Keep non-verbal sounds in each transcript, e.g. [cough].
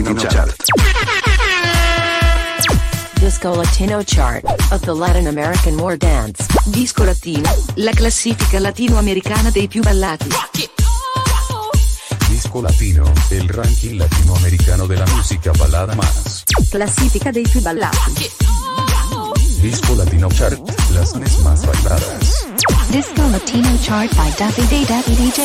Latino Chart. Disco Latino Chart of the Latin American War Dance. Disco Latino, la classifica latinoamericana dei più ballati. Disco Latino, el ranking latinoamericano de la música balada más. Classifica dei più ballati. Disco Latino Chart, las mes más bailadas. Disco Latino Chart by Daffy Day Daffy DJ.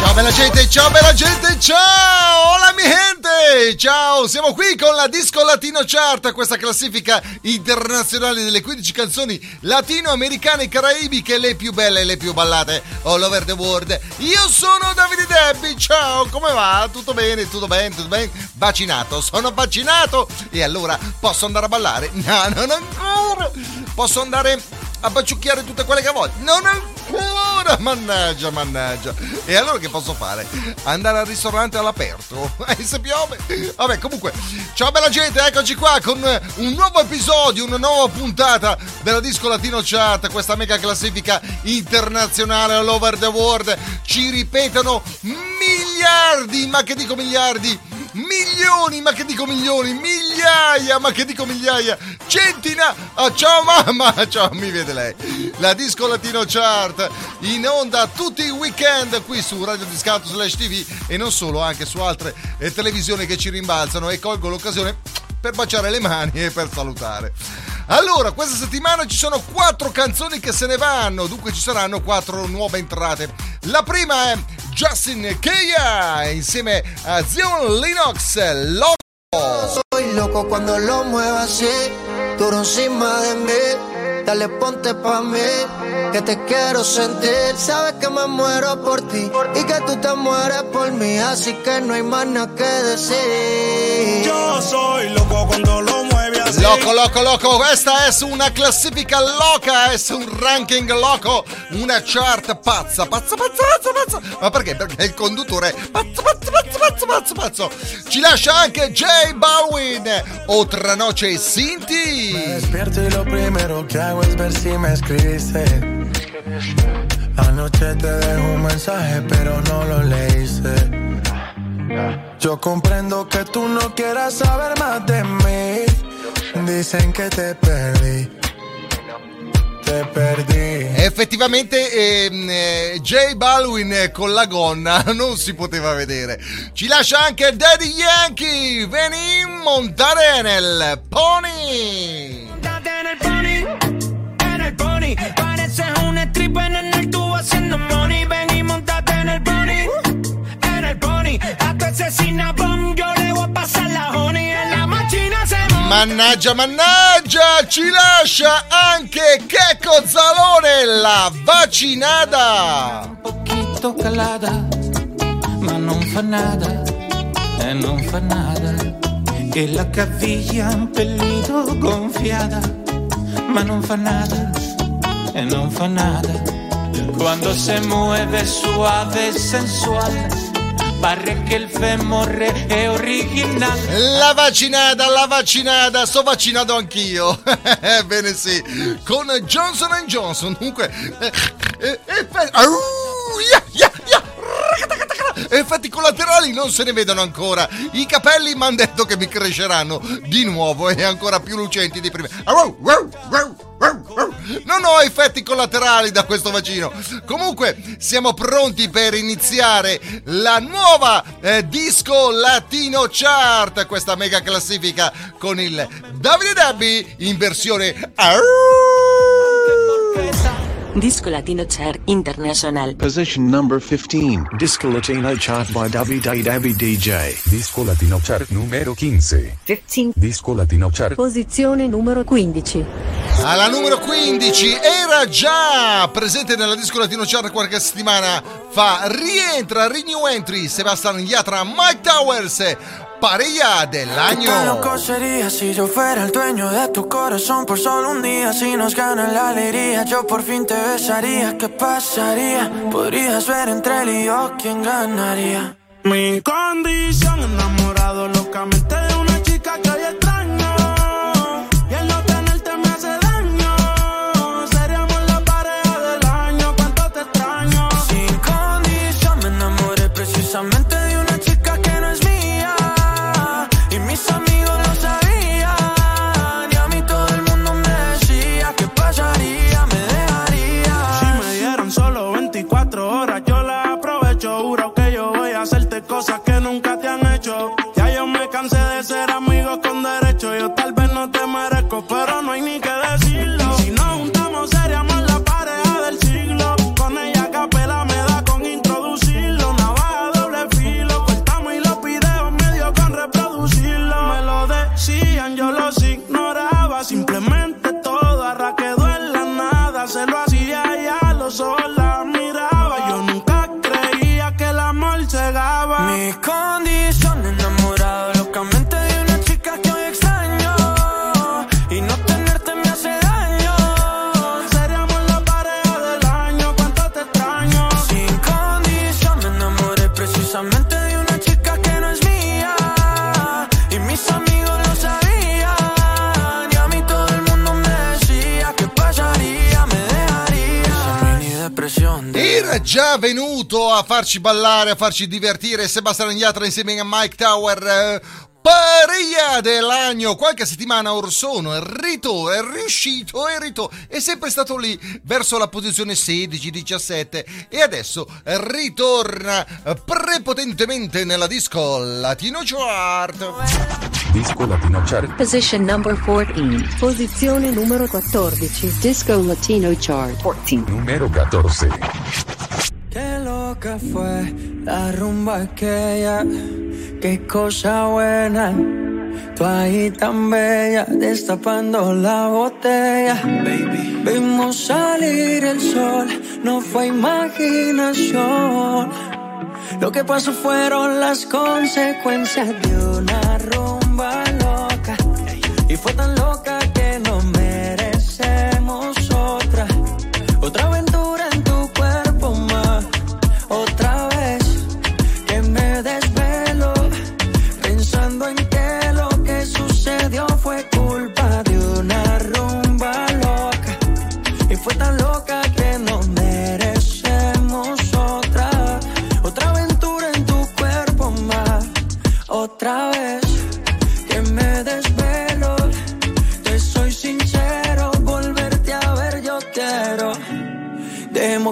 Ciao bella gente, ciao bella gente, ciao! Hola mi gente! Ciao, siamo qui con la Disco Latino Chart, questa classifica internazionale delle 15 canzoni latinoamericane e caraibiche, le più belle e le più ballate all over the world. Io sono Davide Debbi, ciao, come va? Tutto bene, tutto bene, tutto bene? Vaccinato, sono vaccinato! E allora posso andare a ballare? No, non ancora! Posso andare a baciucchiare tutte quelle che voglio? Non ancora! Mannaggia, mannaggia! E allora che posso fare? Andare al ristorante all'aperto? [laughs] E se piove? Vabbè, comunque, ciao bella gente, eccoci qua con un nuovo episodio, una nuova puntata della Disco Latino Chart, questa mega classifica internazionale all over the world. Ci ripetono miliardi, ma che dico miliardi? Milioni, ma che dico milioni, migliaia, ma che dico migliaia, centinaia. Oh, ciao mamma, [laughs] ciao, mi vede lei. La Disco Latino Chart in onda tutti i weekend qui su Radio Discanto slash TV e non solo, anche su altre eh, televisioni che ci rimbalzano e colgo l'occasione per baciare le mani e per salutare. Allora, questa settimana ci sono quattro canzoni che se ne vanno, dunque ci saranno quattro nuove entrate. La prima è Justin Kea insieme a Zion Linux, Loco. Soy loco cuando lo muevas así, duro encima de mí. Dale, ponte pa' mí, que te quiero sentir. Sabes que me muero por ti y que tú te mueres por mí, así que no hay más nada que decir. Yo soy loco cuando lo mueve así. Loco, loco, loco, questa è una classifica loca, è un ranking loco, una chart pazza, pazza, pazza, pazza, pazza. Ma perché? Perché il conduttore pazzo, pazzo, pazzo, pazzo, pazzo, pazzo. Ci lascia anche J Balwin, Otra Noche Sinti. Me despierto lo primero que hago es ver si me escribiste. Anoche te dejo un mensaje, pero no lo leíste. Yo comprendo que tú no quieras saber más de mí. Dicen que te perdí. Te perdí. Effettivamente ehm, eh, J Balwin eh, con la gonna [laughs] non si poteva vedere. Ci lascia anche Daddy Yankee, veni montare nel pony. Montate en el pony, en el pony. Pareces un stripper en el tubo haciendo money. Ven y montate en el pony, en el pony. A tu asesina bomb yo le voy a pasar la honey. En la. Mannaggia, mannaggia, ci lascia anche Checco Zalone, la vaccinata. un poquito calada, ma non fa nada, e non fa nada. E la caviglia un pelito gonfiada, ma non fa nada, e non fa nada. Cuando se mueve suave e sensual, pare che il femore è originale. La vaccinata, la vaccinata, sto vaccinato anch'io. [laughs] Bene sì, con Johnson Johnson. Dunque, eh, eh, effe- Au, ya, ya, ya, racatacatacata. Effetti collaterali non se ne vedono ancora. I capelli mi hanno detto che mi cresceranno di nuovo e ancora più lucenti di prima. Au. Non ho effetti collaterali da questo vaccino. Comunque, siamo pronti per iniziare la nuova eh, Disco Latino Chart, questa mega classifica con il Davide Dabbi in versione. Disco Latino Chart International. Position number 15. Disco Latino Chart by Davide DJ. Disco Latino Chart numero 15. 15. Disco Latino Chart. Posizione numero 15. Alla numero 15 era già presente nella Disco Latino Chart qualche settimana fa. Rientra, renew entry, Sebastian Yatra, Mike Towers, Pareja del ¿Qué año. loco sería si yo fuera el dueño de tu corazón por solo un día? Si nos gana la alegría, yo por fin te besaría. ¿Qué pasaría? Podrías ver entre él y yo quién ganaría. Mi condición, enamorado locamente farci ballare, a farci divertire Sebastian Yatra insieme a Mike Tower. eh, Paria dell'anno, qualche settimana or sono, è rito, è riuscito, è rito, è sempre stato lì verso la posizione 16-17 e adesso ritorna prepotentemente nella disco Latino Chart. Disco Latino Chart. Position number 14. Posizione numero 14. Disco Latino Chart. 14. Numero 14. Loca fue la rumba aquella, qué cosa buena. Tú ahí tan bella, destapando la botella. Baby. Vimos salir el sol, no fue imaginación. Lo que pasó fueron las consecuencias de una rumba loca. Y fue tan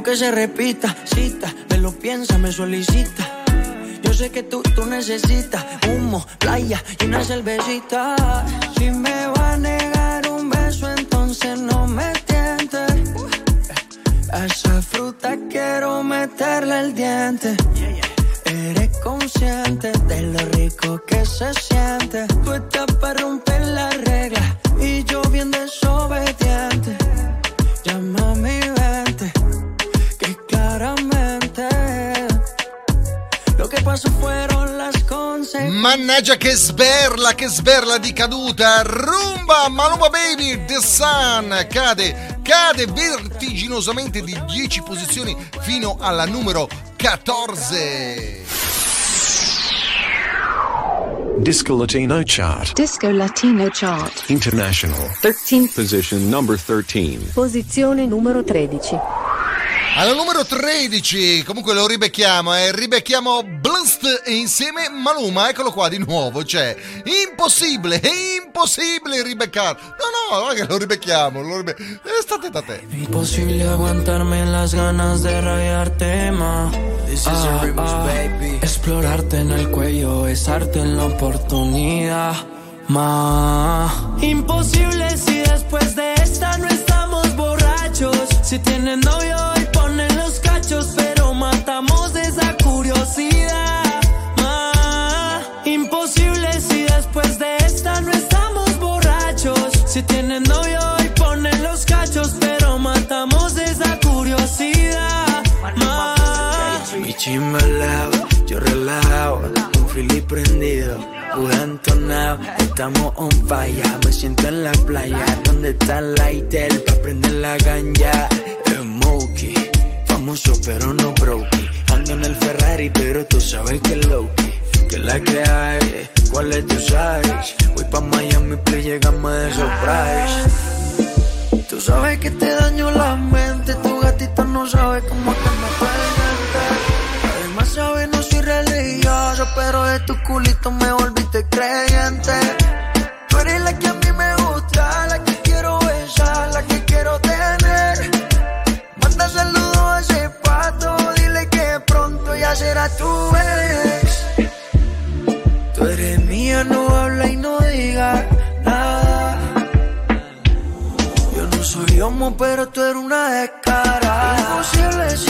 que se repita, cita, me lo piensa, me solicita. Yo sé que tú, tú necesitas humo, playa y una cervecita. Si me va a negar un beso, entonces no me tiente. A esa fruta quiero meterle el diente. Eres consciente de lo rico que se siente. Tú estás para romper la regla y yo bien desobediente. Llama a mi Mannaggia che sberla, che sberla di caduta. Rumba, Maluma Baby, The Sun cade, cade vertiginosamente di 10 posizioni fino alla numero 14. Disco Latino Chart. Disco Latino Chart. International. 13. Position number 13. Posizione numero 13. Alla numero 13, comunque lo ribecchiamo, eh, ribecchiamo Blust e insieme Maluma, eccolo qua di nuovo, cioè, impossibile, è impossibile ribeccarlo. No, no, non è che lo ribecchiamo, lo ribe... eh, state da te. Imposible aguantarme las ganas de rayarte más. Ah, ah, Explorarte en el cuello, besarte en la oportunidad. Más. Imposible si después de esta no estamos borrachos. Si tienes novio matamos esa curiosidad. Más. Imposible si después de esta no estamos borrachos. Si tienes novio y ponen los cachos, pero matamos esa curiosidad. Más. Mi chimba yo relajado, un fili prendido, entonado, estamos on fire, me siento en la playa, donde está el lighter, pa' prender la ganja, Smokey, pero no broke, ando en el Ferrari pero tú sabes que Loki, que la que hay, cuál es tu size, voy pa' Miami, play, llegamos de surprise. Tú sabes que te daño la mente, tu gatito no sabe cómo que me pendiente. Además sabes no soy religioso, pero de tu culito me volviste creyente. era tu ex. Tú eres mía, no habla y no diga nada. Yo no soy homo, pero tú eres una descarada. Imposible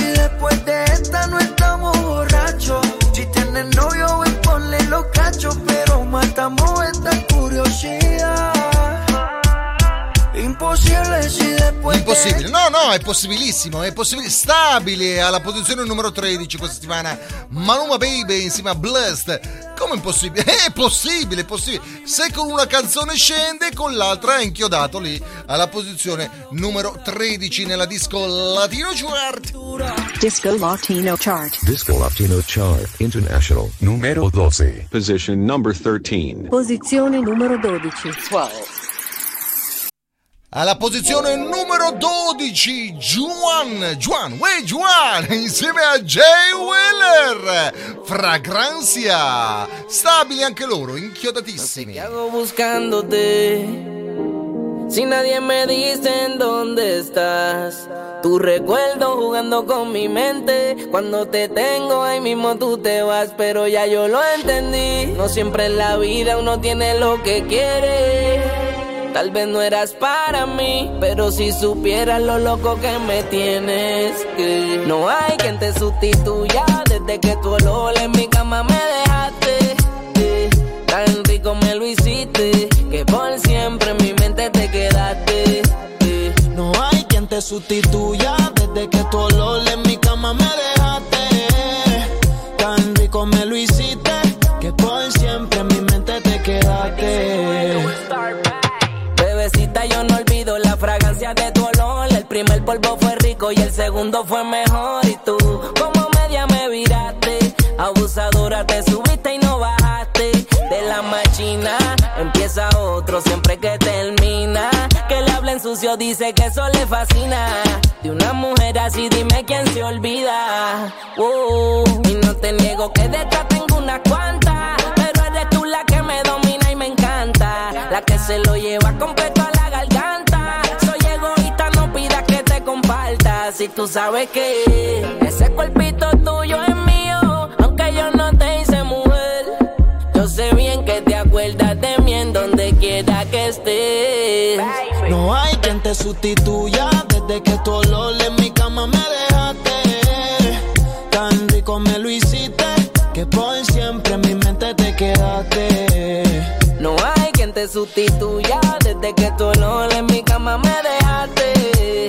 Impossibile, no, no, è possibilissimo, è possibile. Stabile alla posizione numero 13 questa settimana. Maluma Baby insieme a Blessed. Come impossibile? [laughs] È possibile, è possibile. Se con una canzone scende, con l'altra è inchiodato lì alla posizione numero 13 nella disco Latino Chart. Disco Latino Chart. Disco Latino Chart International numero 12. Position number 13. Posizione numero 12. Alla posizione numero 12, Juan, Juan, wey Juan, [laughs] insieme a Jay Wheeler, Fragranzia, stabili anche loro, inchiodatissimi. ¿Qué hago buscándote? Si nadie me dice en dónde estás. Tu recuerdo jugando con mi mente. Cuando te tengo ahí mismo tú te vas. Pero ya yo lo entendí. No siempre en la vida uno tiene lo que quiere. Tal vez no eras para mí, pero si supieras lo loco que me tienes, no hay quien te sustituya desde que tu olor en mi cama me dejaste. Tan rico me lo hiciste que por siempre en mi mente te quedaste. No hay quien te sustituya desde que tu olor en mi cama me dejaste. Polvo fue rico y el segundo fue mejor. Y tú, como media me viraste. Abusadora, te subiste y no bajaste. De la machina empieza otro siempre que termina. Que le hablen sucio, dice que eso le fascina. De una mujer así, dime quién se olvida. Y no te niego que detrás tengo unas cuantas. Pero eres tú la que me domina y me encanta. La que se lo lleva completo a la garganta. Si tú sabes que ese cuerpito tuyo es mío, aunque yo no te hice mujer. Yo sé bien que te acuerdas de mí en donde quiera que estés. No hay quien te sustituya desde que tu olor en mi cama me dejaste. Tan rico me lo hiciste que por siempre en mi mente te quedaste. No hay quien te sustituya desde que tu olor en mi cama me dejaste.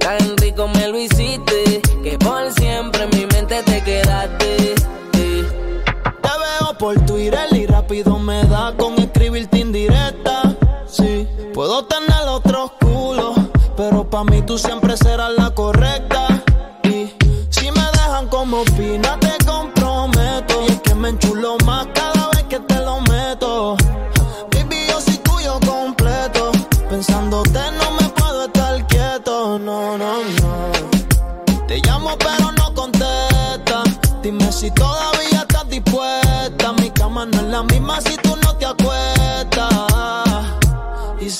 Tan rico me lo hiciste que por siempre en mi mente te quedaste. Eh. Te veo por Twitter y rápido me da con escribirte indirecta. Sí, puedo tener otros culos, pero pa' mí tú siempre serás la correcta.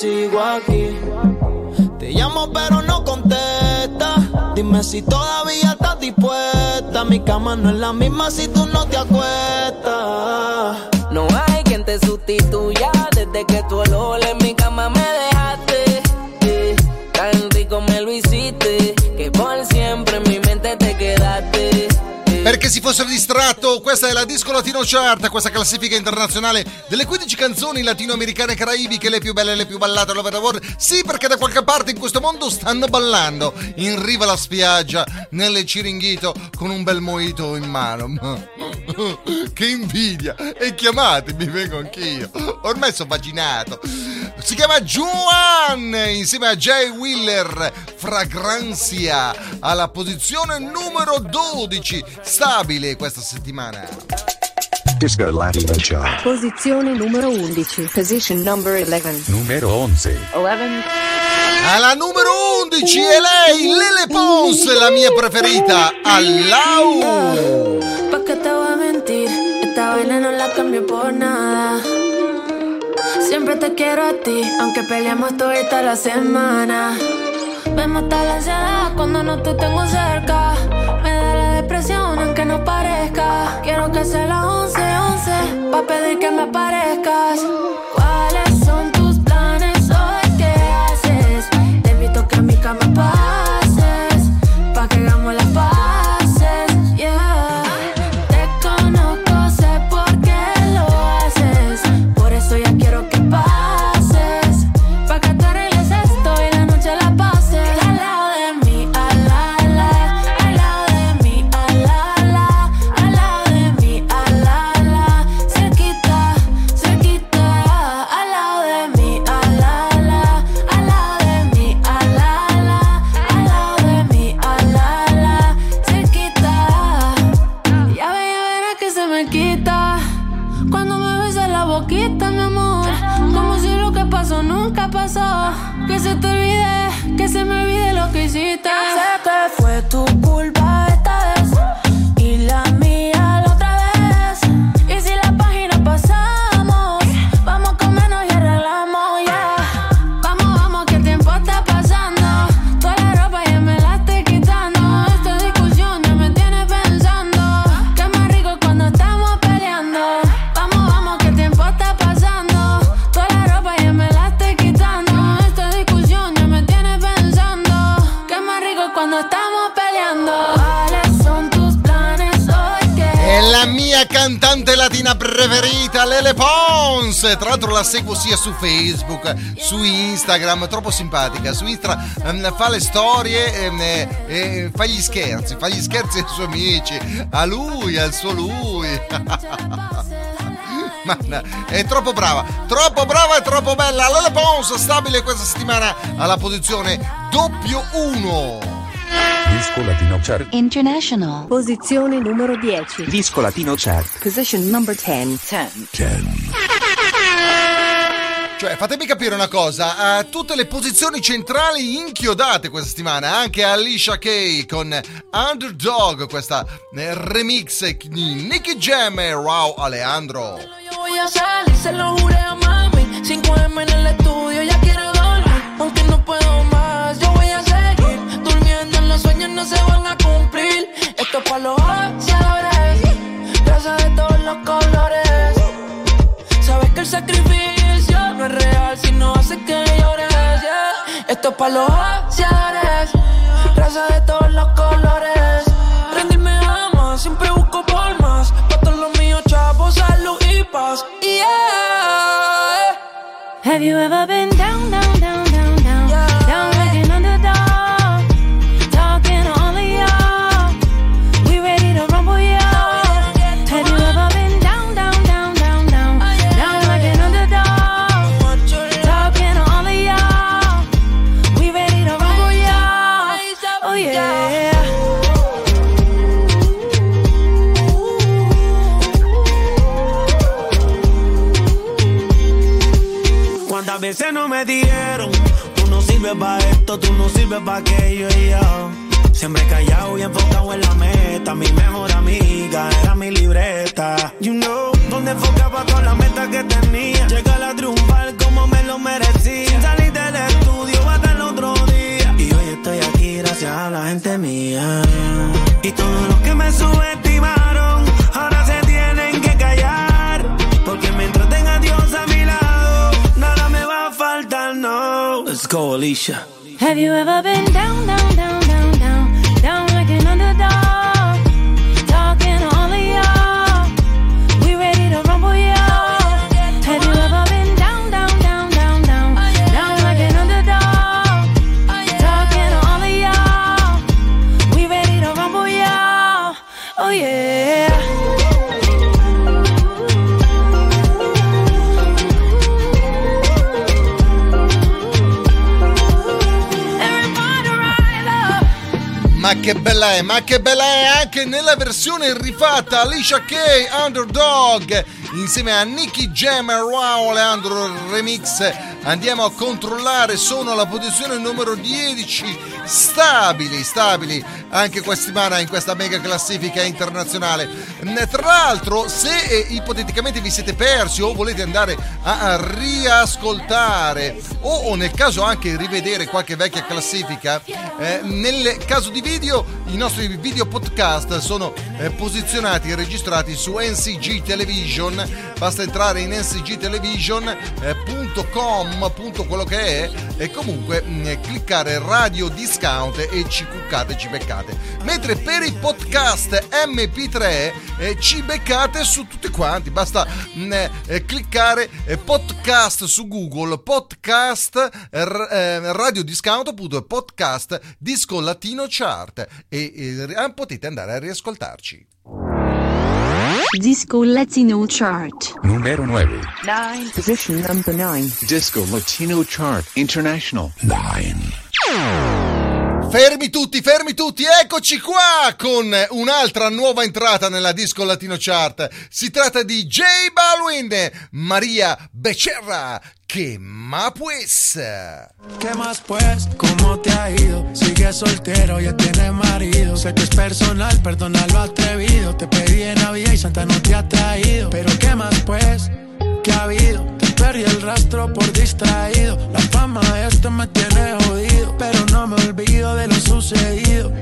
Sigo aquí. Te llamo pero no contesta. Dime si todavía estás dispuesta. Mi cama no es la misma si tú no te acuestas. No hay quien te sustituya desde que tu olor en mi cama me dejaste. Tan rico me lo hiciste que por siempre en mi mente te quedaste. Perché si fossero distratto, questa è la Disco Latino Chart, questa classifica internazionale delle 15 canzoni latinoamericane e caraibiche, le più belle e le più ballate all over the world. Sì, perché da qualche parte in questo mondo stanno ballando, in riva alla spiaggia, nelle ciringhito, con un bel moito in mano. [laughs] che invidia! E chiamatemi, vengo anch'io. Ormai sono vaginato. Si chiama Juan, insieme a Jay Wheeler, Fragranzia, alla posizione numero 12, stabile questa settimana. Disco Latino Chart. Posizione numero 11. Position number 11. Numero 11. 11. Alla numero 11 è lei, Lele Pons, la mia preferita, Allau. ¿Pa' qué te voy a mentir? Esta vaina no la cambio por nada. Siempre te quiero a ti, aunque peleamos toda la semana. Me mata la ansiedad cuando no te tengo cerca. Que sea las 11, 11, pa' pedir que me Lele Pons. Tra l'altro la seguo sia su Facebook, su Instagram, troppo simpatica. Su Instagram fa le storie, ehm, eh, eh, fa gli scherzi, fa gli scherzi ai suoi amici, a lui, al suo lui. [laughs] È troppo brava, troppo brava e troppo bella. Lele Pons stabile questa settimana alla posizione doppio 1. Disco Latino Chart. International. Posizione numero 10. Disco Latino Chart. Position number 10. 10. Cioè, fatemi capire una cosa, eh, tutte le posizioni centrali inchiodate questa settimana, anche Alicia Kay con Underdog, questa eh, remix di Nicky Jam e Wow Alejandro. Yo voy a salir, se lo juré a mami. 5M en el estudio, ya quiero dormir. Aunque no puedo sueños no se van a cumplir. Esto es para los ancianos, grasa de todos los colores. Sabes que el sacrificio no es real si no hace que llores. yeah. Esto es para los ancianos, grasa de todos los colores. Rendirme ama, siempre busco por más. Pa' todos los míos, chavos, salud y paz. Yeah. Have you ever been tú no sirves para aquello y yo. Siempre callado y enfocado en la meta. Mi mejor amiga era mi libreta. You know, donde enfocaba todas las metas que tenía. Llegar a triunfar como me lo merecía. Salí del estudio hasta el otro día. Y hoy estoy aquí gracias a la gente mía. Y todos los que me subestimaron, ahora se tienen que callar. Porque mientras tenga a Dios a mi lado, nada me va a faltar, no. Let's go, Alicia. Have you ever been down, down, down, Ma che bella è, ma che bella è anche nella versione rifatta Alicia Kay Underdog insieme a Nicky Jam e Wow Leandro Remix. Andiamo a controllare sono alla posizione numero 10 stabili stabili anche questa settimana in questa mega classifica internazionale. Tra l'altro se eh, ipoteticamente vi siete persi o volete andare a, riascoltare o, nel caso anche rivedere qualche vecchia classifica eh, nel caso di video i nostri video podcast sono eh, posizionati e registrati su NCG Television. Basta entrare in ncgtelevision.com quello che è e comunque mh, cliccare radio discount e ci cuccate ci beccate mentre per i podcast mp3 eh, ci beccate su tutti quanti basta mh, eh, cliccare eh, podcast su google podcast r- eh, radio discount appunto podcast disco latino chart e eh, potete andare a riascoltarci Disco Latino Chart. Numero 9. Nine. Position number 9. Disco Latino Chart International. 9. Fermi tutti, fermi tutti, eccoci qua con un'altra nuova entrata nella disco latino chart. Si tratta di J Balwin, Maria Becerra, che ma pues. ¿Qué más pues? ¿Cómo te ha ido? Sigue soltero, ya tienes marido. Sé que es personal, perdona lo atrevido. Te pedí en Navidad y Santa no te ha traído. Pero ¿qué más pues? ¿Qué ha habido? Perdí el rastro por distraído. La fama de este me tiene jodido. Pero no me olvido de lo sucedido.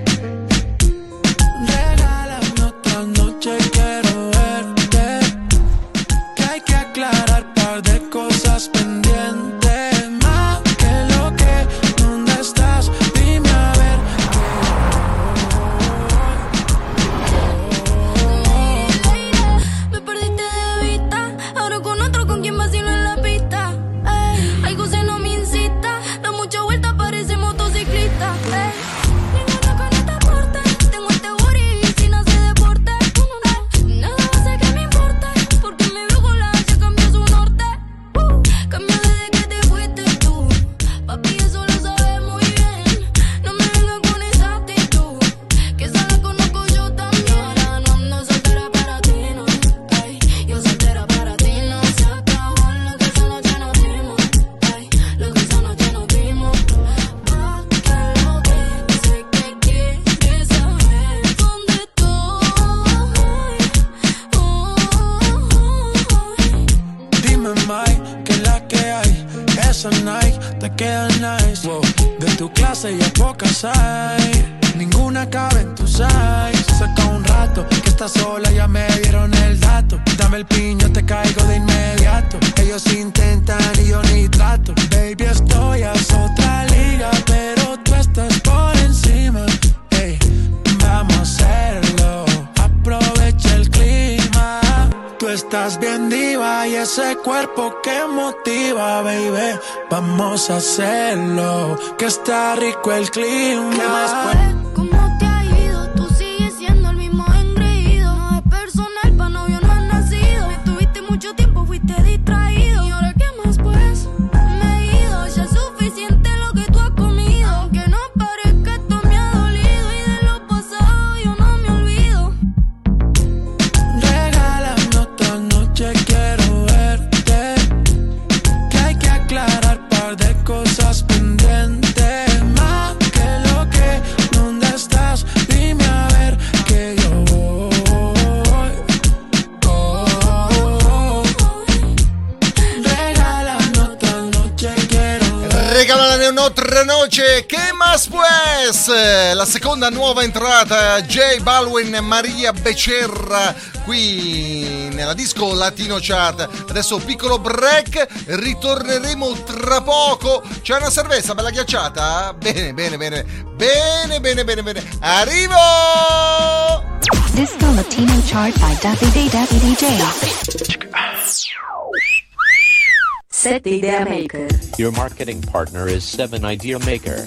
Ese cuerpo que motiva, baby. Vamos a hacerlo, que está rico el clima. ¿Qué más pues? La seconda nuova entrata, J Balwin e Maria Becerra qui nella disco Latino Chart. Adesso piccolo break, ritorneremo tra poco. C'è una cerveza bella ghiacciata? Bene, bene, bene, bene, bene, bene, bene. Arrivo! Disco Latino Chart by Davide Davide DJ. 7 Idea Maker. Your marketing partner is 7 Idea Maker.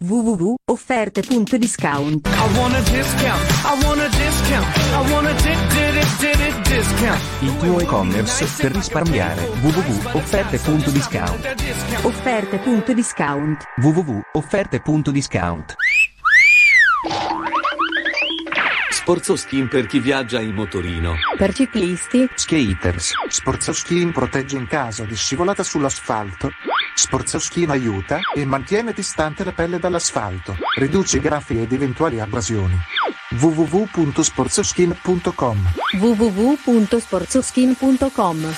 www.offerte.discount I want a discount. I want a discount. I want a di- di- di- di- di- discount. Il tuo e-commerce per risparmiare www.offerte.discount Offerte.discount www.offerte.discount Sporzo Skin per chi viaggia in motorino. Per ciclisti, Skaters Sporzo Skin protegge in caso di scivolata sull'asfalto. Sporzo Skin aiuta e mantiene distante la pelle dall'asfalto. Riduce graffi ed eventuali abrasioni. www.sporzoskin.com www.sporzoskin.com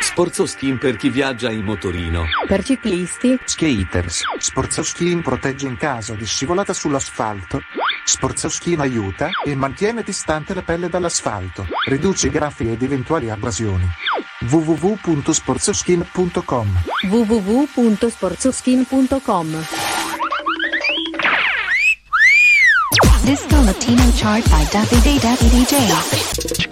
Sporzo Skin per chi viaggia in motorino. Per ciclisti, Skaters Sporzo Skin protegge in caso di scivolata sull'asfalto. Sporzo Skin aiuta e mantiene distante la pelle dall'asfalto. Riduce graffi ed eventuali abrasioni www.sportskin.com www.sportskin.com Disco Latino chart by Daffy Day DJ.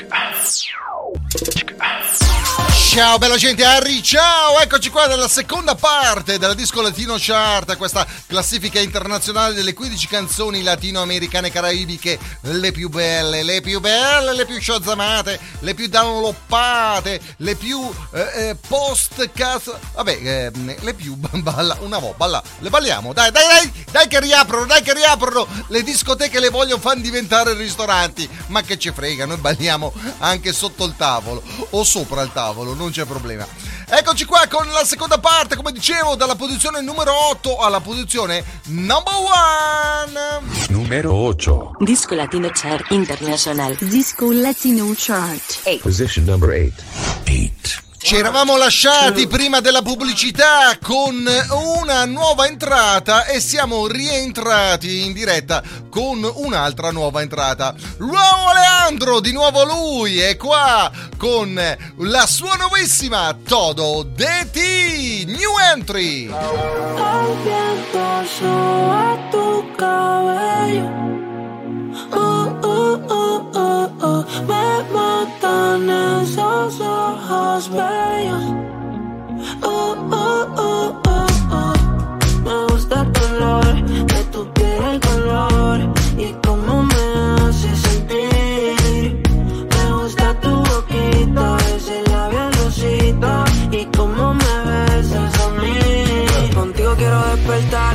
Ciao bella gente, Harry, ciao! Eccoci qua nella seconda parte della Disco Latino Chart, questa classifica internazionale delle 15 canzoni latinoamericane e caraibiche, le più belle, le più belle, le più sciazzamate, le più downloppate, le più eh, eh, post cazzo, vabbè, eh, le più [laughs] balla, una vo, balla, le balliamo, dai, dai, dai, dai che riaprono, dai che riaprono, le discoteche le voglio far diventare ristoranti, ma che ci frega, noi balliamo anche sotto il tavolo o sopra il tavolo, non c'è problema. Eccoci qua con la seconda parte, come dicevo, dalla posizione numero 8 alla posizione number 1. Numero 8. Disco Latino Chart International. Disco Latino Chart. Position number 8. Ci eravamo lasciati prima della pubblicità con una nuova entrata e siamo rientrati in diretta con un'altra nuova entrata. L'uomo Leandro, di nuovo lui, è qua con la sua nuovissima Todo de ti, New Entry. Uh, uh, uh, uh, uh. Me matan esos ojos bellos. Uh, uh, uh, uh, uh. Me gusta el color de tu piel, el color y cómo me hace sentir. Me gusta tu boquita, ese labial rosita y cómo me besas a mí. Contigo quiero despertar,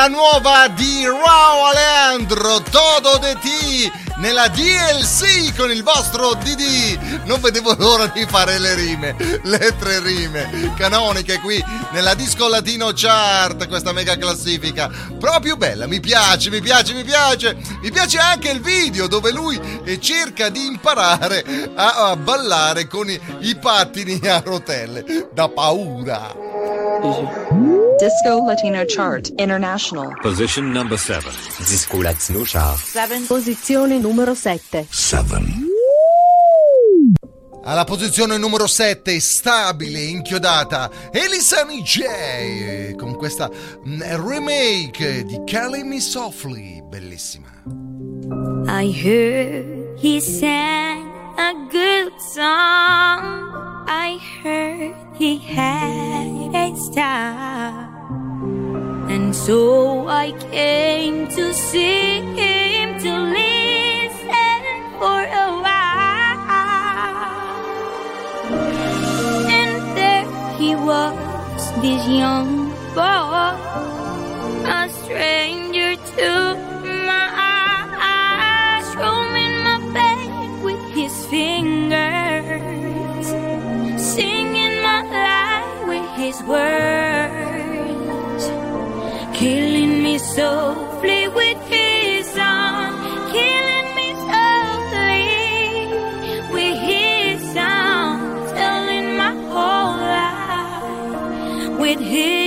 la nuova di Rao Alejandro, Todo de ti, nella DLC con il vostro DD. Non vedevo l'ora di fare le rime, le tre rime canoniche qui nella Disco Latino Chart, questa mega classifica. Proprio bella, mi piace, mi piace, mi piace. Mi piace anche il video dove lui eh, cerca di imparare a, ballare con i, i pattini a rotelle. Da paura. Disco Latino Chart International. Position number 7. Disco Latino Chart. Posizione numero 7. Alla posizione numero 7, stabile, inchiodata, Elisani J con questa mm, remake di Calling Me Softly, bellissima. I heard he sang a good song. I heard he had a style. And so I came to see him to listen for a while. And there he was, this young boy, a stranger to my eyes, roaming my bed with his fingers, singing my life with his words, softly with his arm, killing me softly with his arm, telling my whole life with his.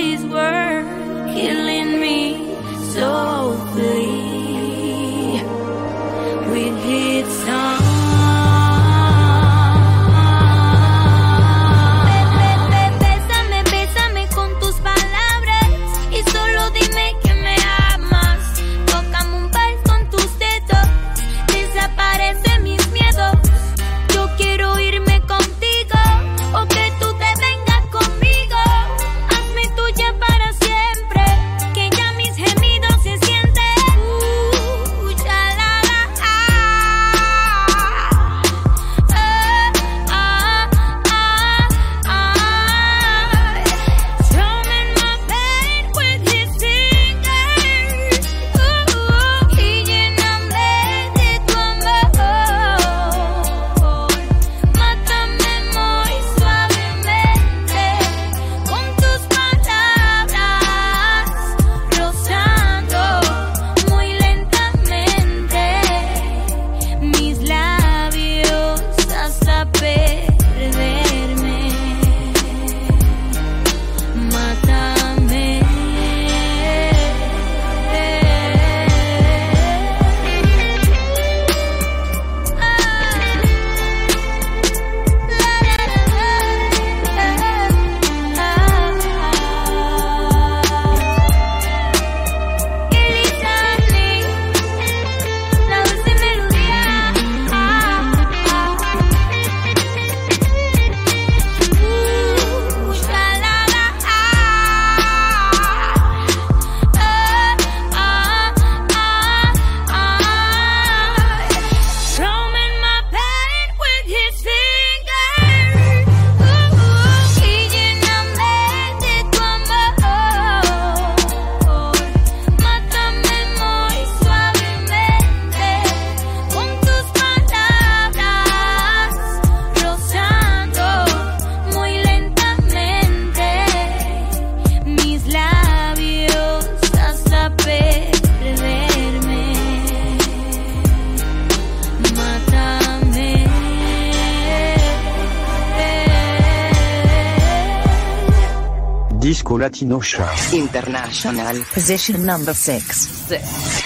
Latino Chart. International. Position number 6.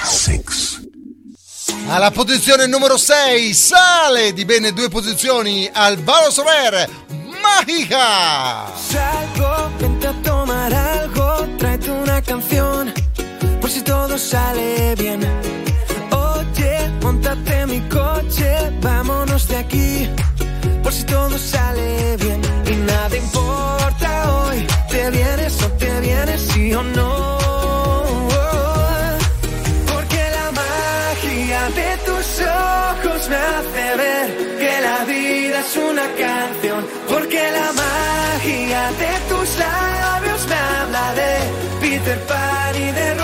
6. Alla posizione numero 6 sale di bene due posizioni Alvaro Soler. Mágica. Salgo, vente tomar algo, tráete una canción, por si todo sale bien. Oye, montate mi coche, vámonos de aquí por si todo sale bien y nada importa hoy, te vienes o no. Porque la magia de tus ojos me hace ver que la vida es una canción. Porque la magia de tus labios me habla de Peter Pan y de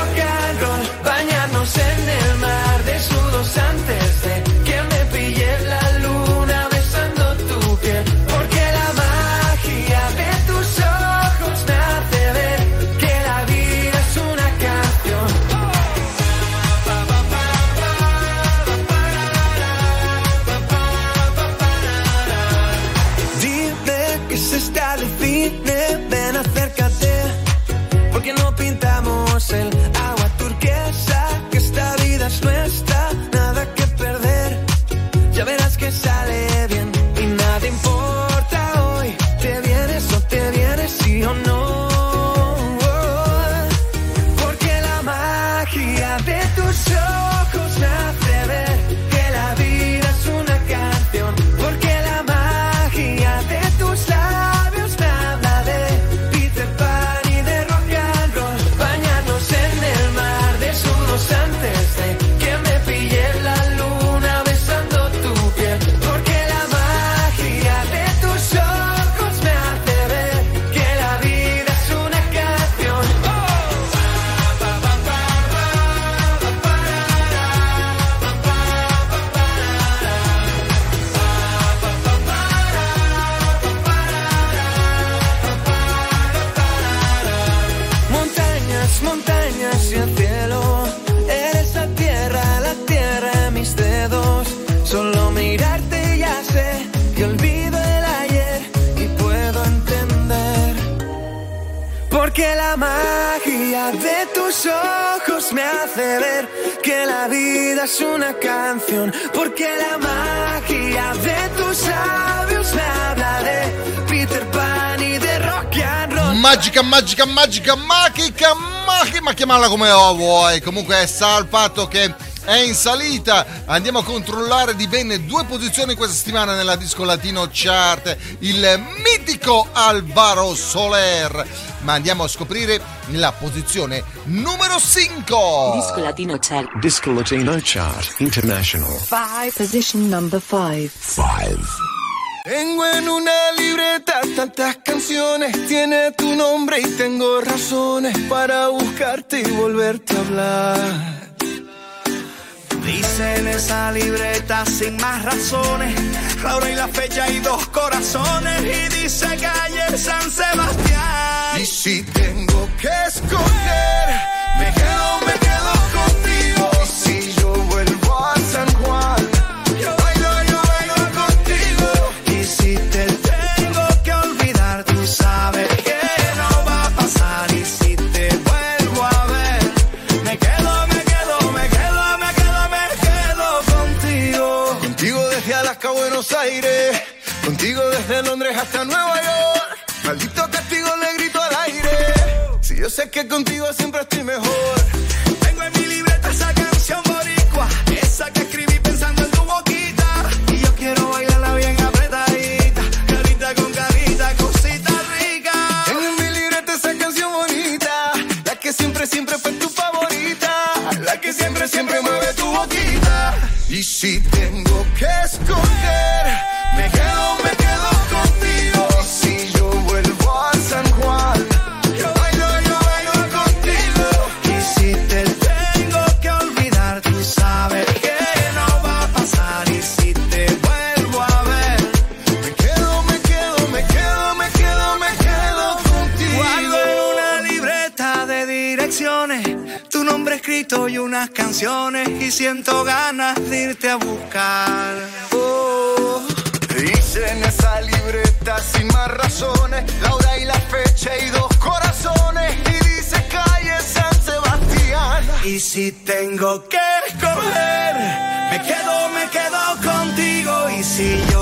la magia de tus ojos me hace ver que la vida es una canción. Porque la magia de tus labios me habla de Peter Pan y de rock and roll. Magica, magica, magica, magica, magica, ma chiamarla come vuoi. Comunque sta al fatto che è in salita. Andiamo a controllare di ben due posizioni questa settimana nella Disco Latino Chart. Il mitico Alvaro Soler. Ma andiamo a scoprire la posizione numero 5. Disco Latino Chart. Disco Latino Chart International. Position number 5. 5. Tengo en una libreta tantas canciones, tiene tu nombre y tengo razones para buscarte y volverte a hablar. Dice en esa libreta sin más razones, la hora y la fecha y dos corazones y dice calle San Sebastián. Y si tengo que escoger, me quedo desde Londres hasta Nueva York. Maldito castigo le grito al aire. Si yo sé que contigo siempre estoy mejor. Y siento ganas de irte a buscar. Oh. Dice en esa libreta sin más razones, la hora y la fecha y dos corazones. Y dice calle San Sebastián. Y si tengo que escoger, me quedo, me quedo contigo. Y si yo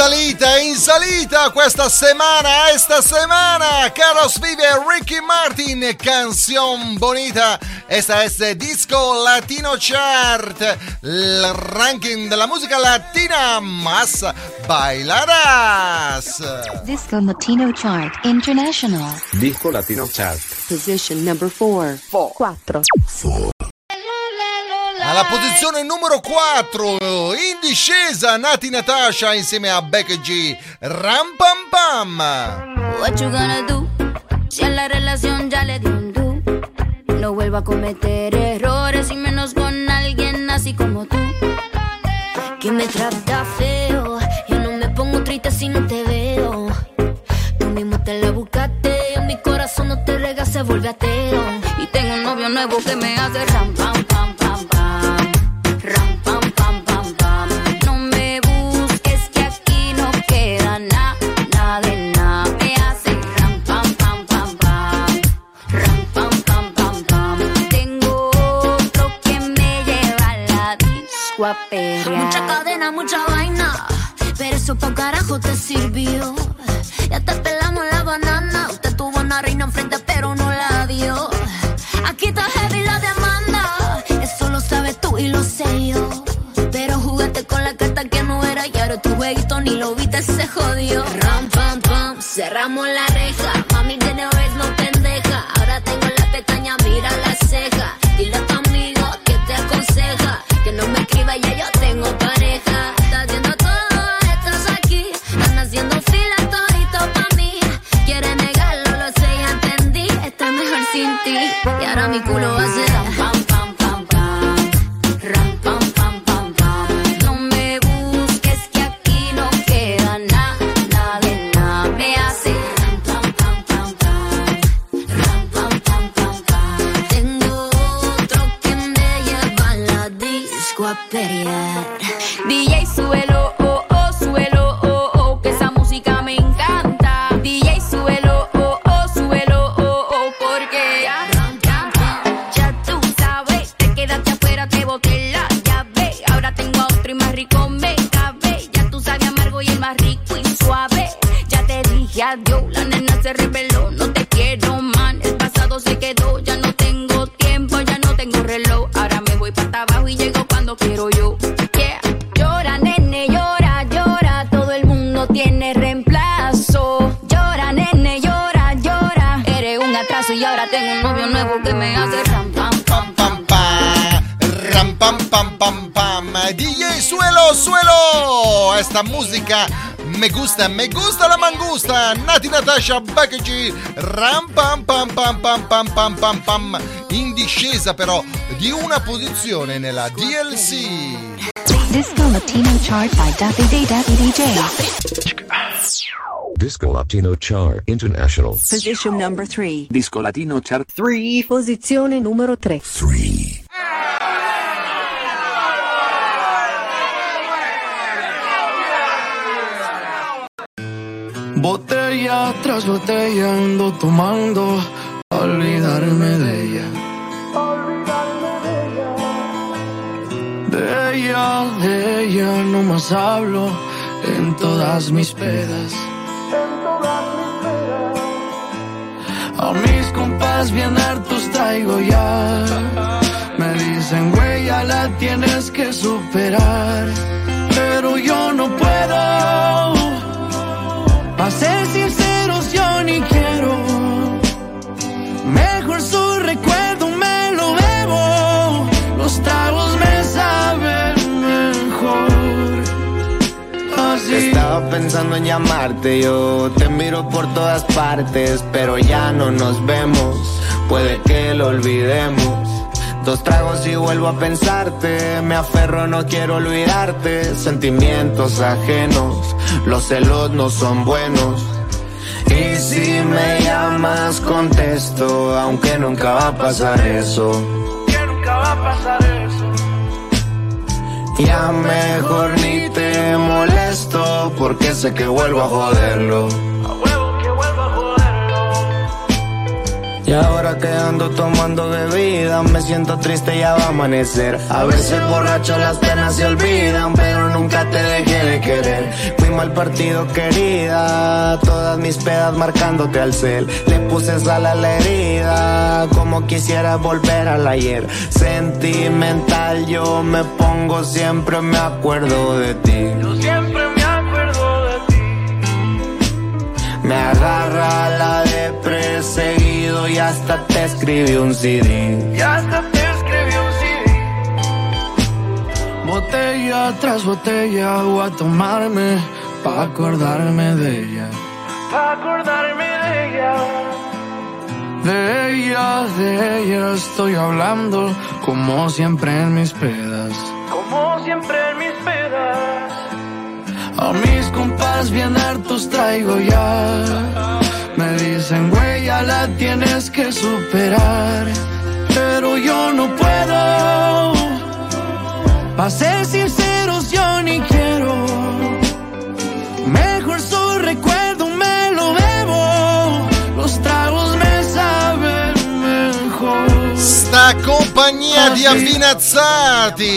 salita, in salita questa settimana, esta semana, Carlos Vive, Ricky Martin, canción bonita. Esta es Disco Latino Chart, el ranking de la música latina más bailadas. Disco Latino Chart International. Disco Latino Chart. Position number 4. 4. Alla posizione numero 4, in discesa, Nati Natasha insieme a Becky G. Ram pam pam. What you gonna do? Si a la relación ya le dio un do. No vuelvo a cometer errores y menos con alguien así como tú. Que me trata feo. Yo no me pongo triste si no te veo. Tú mismo te la buscaste. Mi corazón no te rega, se vuelve ateo. Y tengo un novio nuevo que me hace ram pam Mucha cadena, mucha vaina. Pero eso pa' carajo te sirvió. Ya te pelamos la banana. Usted tuvo una reina enfrente, pero no la dio. Aquí está heavy la demanda. Eso lo sabes tú y lo sé yo. Pero jugaste con la carta que no era y ahora tu jueguito ni lo viste, se jodió. Ram, pam, pam, cerramos la reja. Ti. Y ahora mi culo pam, pam, pam, pam. Esta música me gusta, me gusta la mangusta. Nati Natasha Bakeci. Ram pam pam pam pam pam pam pam pam. In discesa però di una posizione nella DLC. Disco Latino chart by David David DJ. Disco Latino Chart International. Position number 3. Disco Latino Chart 3. Posizione numero 3. Botella tras botella ando tomando olvidarme de ella. De ella, de ella no más hablo en todas mis pedas. A mis compas bien hartos traigo ya. Me dicen, güey, ya la tienes que superar. Pero yo no puedo. Pensando en llamarte, yo te miro por todas partes, pero ya no nos vemos, puede que lo olvidemos. Dos tragos y vuelvo a pensarte, me aferro, no quiero olvidarte, sentimientos ajenos, los celos no son buenos. Y si me llamas contesto, aunque nunca va a pasar eso. Que nunca va a pasar eso. Ya mejor ni te molesto porque sé que vuelvo a joderlo. Y ahora que ando tomando bebida, me siento triste, ya va a amanecer. A veces borracho las penas se olvidan, pero nunca te dejé de querer. Fui mal partido, querida, todas mis pedas marcándote al cel. Le puse sal a la herida, como quisiera volver al ayer. Sentimental, yo me pongo, siempre me acuerdo de ti. Me agarra la de seguido y hasta te escribí un CD. Y hasta te escribí un CD. Botella tras botella voy a tomarme pa' acordarme de ella. Pa' acordarme de ella. De ella, de ella estoy hablando como siempre en mis pedas. Como siempre en mis pedas. A mis compas bien hartos traigo ya. Me dicen, güey, ya la tienes que superar. Pero yo no puedo. Pa' ser sinceros, yo ni quiero. Mejor su recuerdo me lo bebo. Los tragos me saben mejor. Sta compagnia di avvinazzati.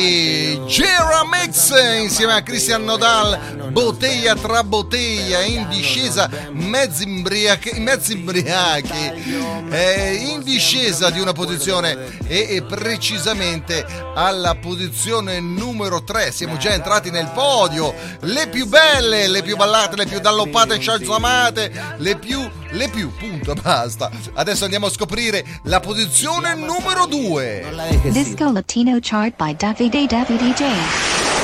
Gera Mix insieme a Christian Nodal Bottiglia tra bottiglia in discesa mezzi imbriachi, mezzi imbriachi. Eh, in discesa di una posizione e, e precisamente alla posizione numero 3 siamo già entrati nel podio. Le più belle, le più ballate, le più dalloppate e scialzamate le più, le più, punto, basta. Adesso andiamo a scoprire la posizione numero 2 Disco Latino chart by Davide Davide DJ.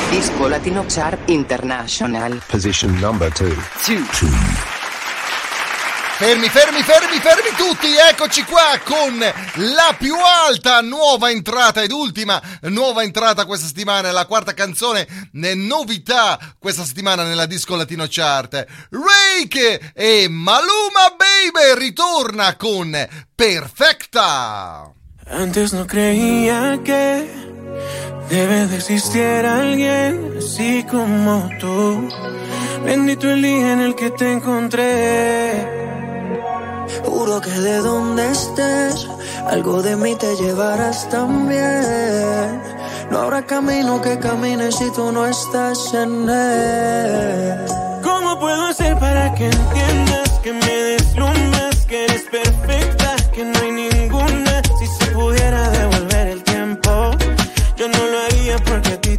Disco Latino Chart International. Position number two. Fermi, fermi, fermi, fermi tutti! Eccoci qua con la più alta nuova entrata ed ultima nuova entrata questa settimana, la quarta canzone, ne- novità questa settimana nella Disco Latino Chart. Rake e Maluma Baby ritorna con Perfecta. Antes no creía que Debe de existir alguien así como tú. Bendito el día en el que te encontré. Juro que de donde estés, algo de mí te llevarás también. No habrá camino que camine si tú no estás en él. ¿Cómo puedo hacer para que entiendas que me deslumbras, que eres perfecta,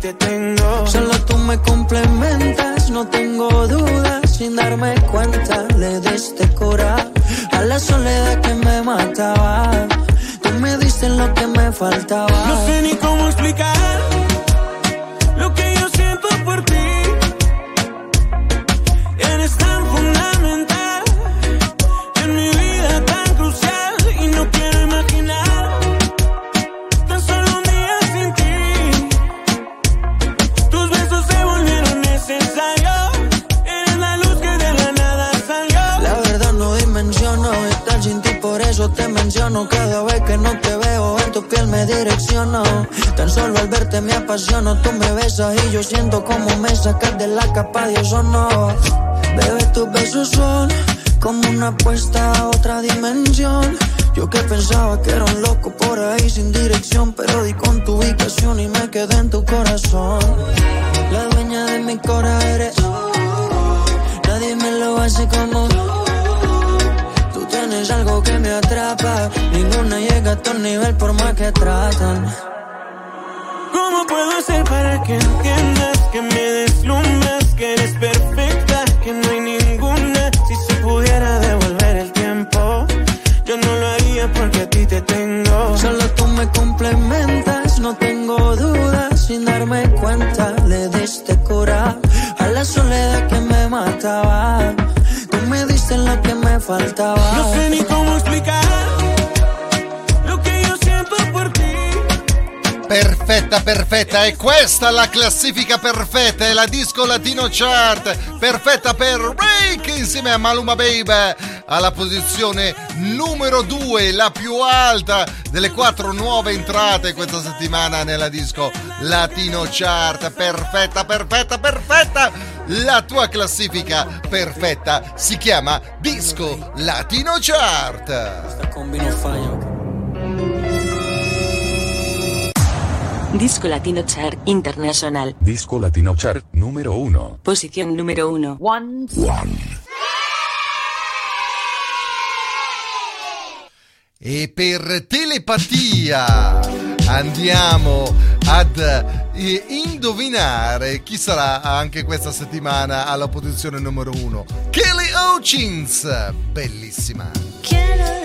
Solo tú me complementas, no tengo dudas. Sin darme cuenta, le diste cura a la soledad que me mataba. Tú me diste lo que me faltaba. No sé ni cómo explicar te menciono. Cada vez que no te veo en tu piel me direcciono. Tan solo al verte me apasiono. Tú me besas y yo siento como me sacas de la capa de ozono. Bebé, tus besos son como una apuesta a otra dimensión. Yo que pensaba que era un loco por ahí sin dirección, pero di con tu ubicación y me quedé en tu corazón. La dueña de mi corazón eres tú. Nadie me lo hace como tú. Tienes algo que me atrapa. Ninguna llega a tu nivel por más que tratan. ¿Cómo puedo hacer para que entiendas que me deslumbras, que eres perfecta, que no hay ninguna? Si se pudiera devolver el tiempo, yo no lo haría porque a ti te tengo. Solo tú me complementas, no tengo dudas. Sin darme cuenta, le diste cura a la soledad que me mataba. Lo que me faltaba. No sé ni cómo explicar Perfetta, perfetta, e questa la classifica perfetta, è la disco latino chart, perfetta per Rake insieme a Maluma Babe alla posizione numero 2, la più alta delle quattro nuove entrate questa settimana nella disco latino chart, perfetta, perfetta, perfetta, la tua classifica perfetta si chiama disco latino chart. Combino fallo. Disco Latino Chart International. Disco Latino Chart número 1. Posición número 1. One. E per telepatia andiamo ad eh, indovinare chi sarà anche questa settimana alla posizione numero uno. Kelly Ochins, bellissima. ¿Quién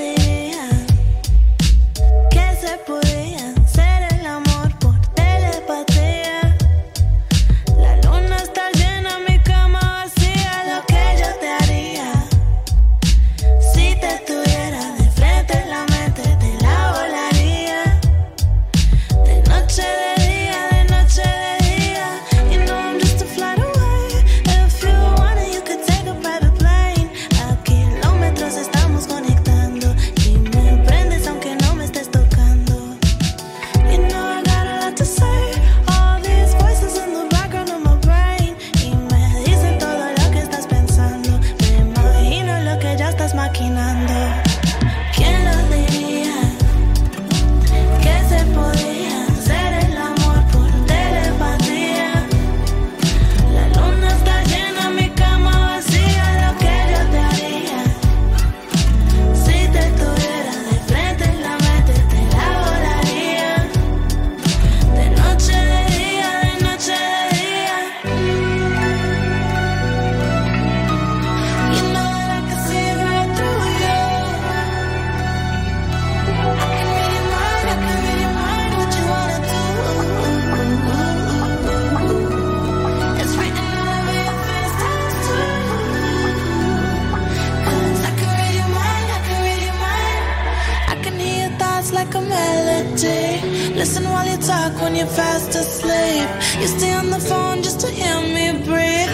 talk when you're fast asleep. You stay on the phone just to hear me breathe.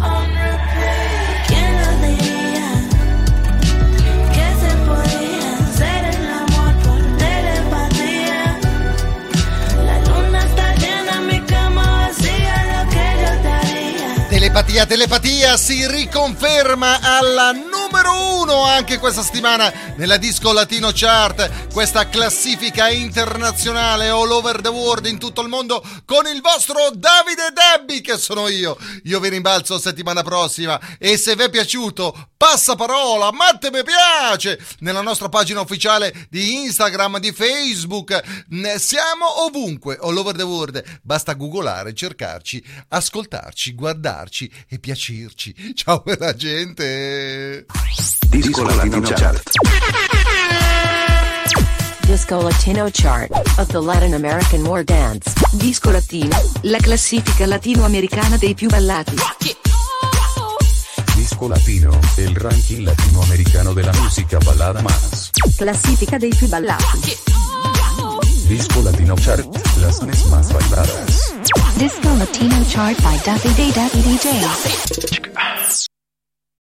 On repeat. Quiero diría que se podía hacer el amor por telepatía. La luna está llena, mi cama vacía, lo que yo daría. Telepatía, telepatía si riconferma alla numero uno anche questa settimana nella disco latino chart, questa classifica internazionale all over the world in tutto il mondo con il vostro Davide Debbi che sono io. Io vi rimbalzo settimana prossima e se vi è piaciuto passa parola, matte mi piace nella nostra pagina ufficiale di Instagram, di Facebook. Siamo ovunque all over the world, basta googolare, cercarci, ascoltarci, guardarci e piacerci. Ciao per la gente. Disco Latino Chart. Disco Latino Chart of the Latin American War Dance. Disco Latino, la classifica latinoamericana dei più ballati. Disco Latino, el ranking latinoamericano de la música balada más. Classifica dei più ballati. Disco Latino Chart, las tres más bailadas. Disco Latino Chart by Davide Davide DJ.